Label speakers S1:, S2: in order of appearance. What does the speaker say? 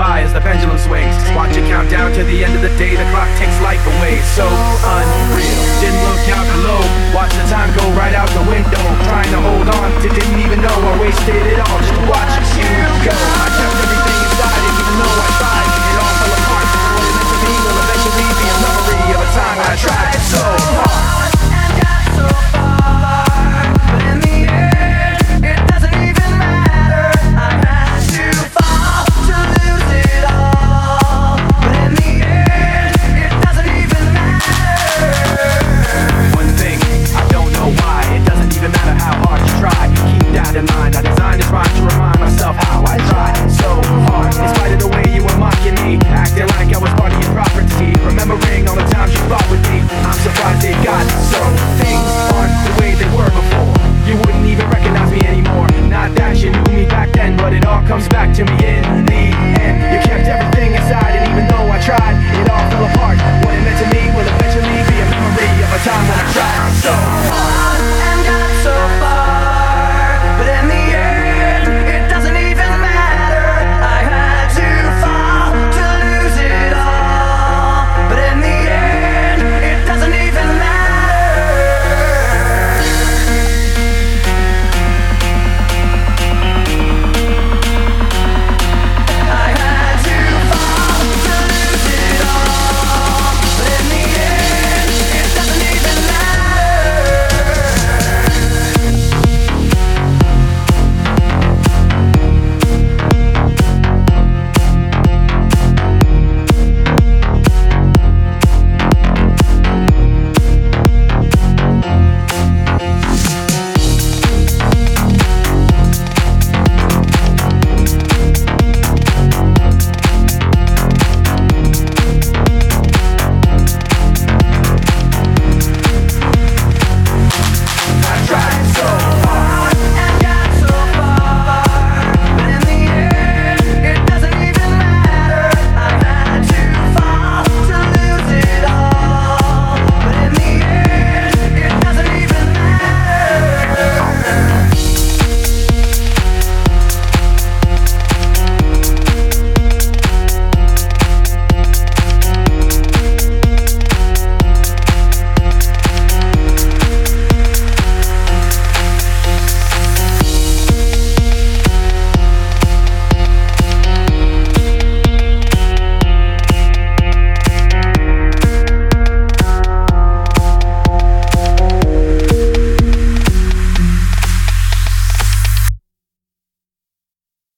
S1: by as the pendulum swings. Watch it count down to the end of the day, the clock takes life away. So unreal. Didn't look out below.